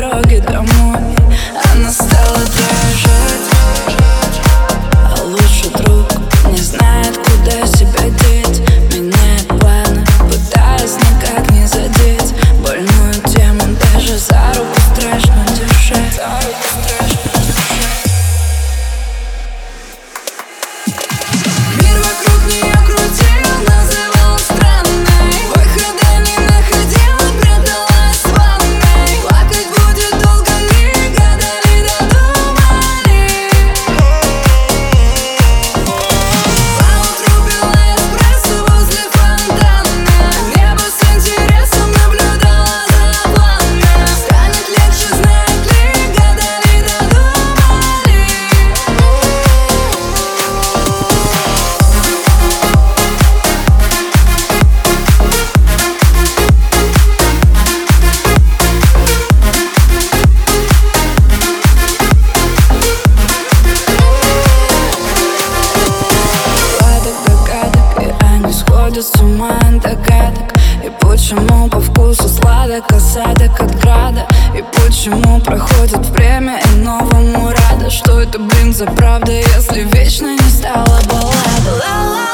дороге домой. Она стала дрожать. А лучший друг не знает, куда себя деть. Меняет планы, пытаясь никак не задеть. Больную тему даже за руку страшно держать. сводит с догадок. И почему по вкусу сладок осадок от града? И почему проходит время и новому рада? Что это, блин, за правда, если вечно не стала баллада?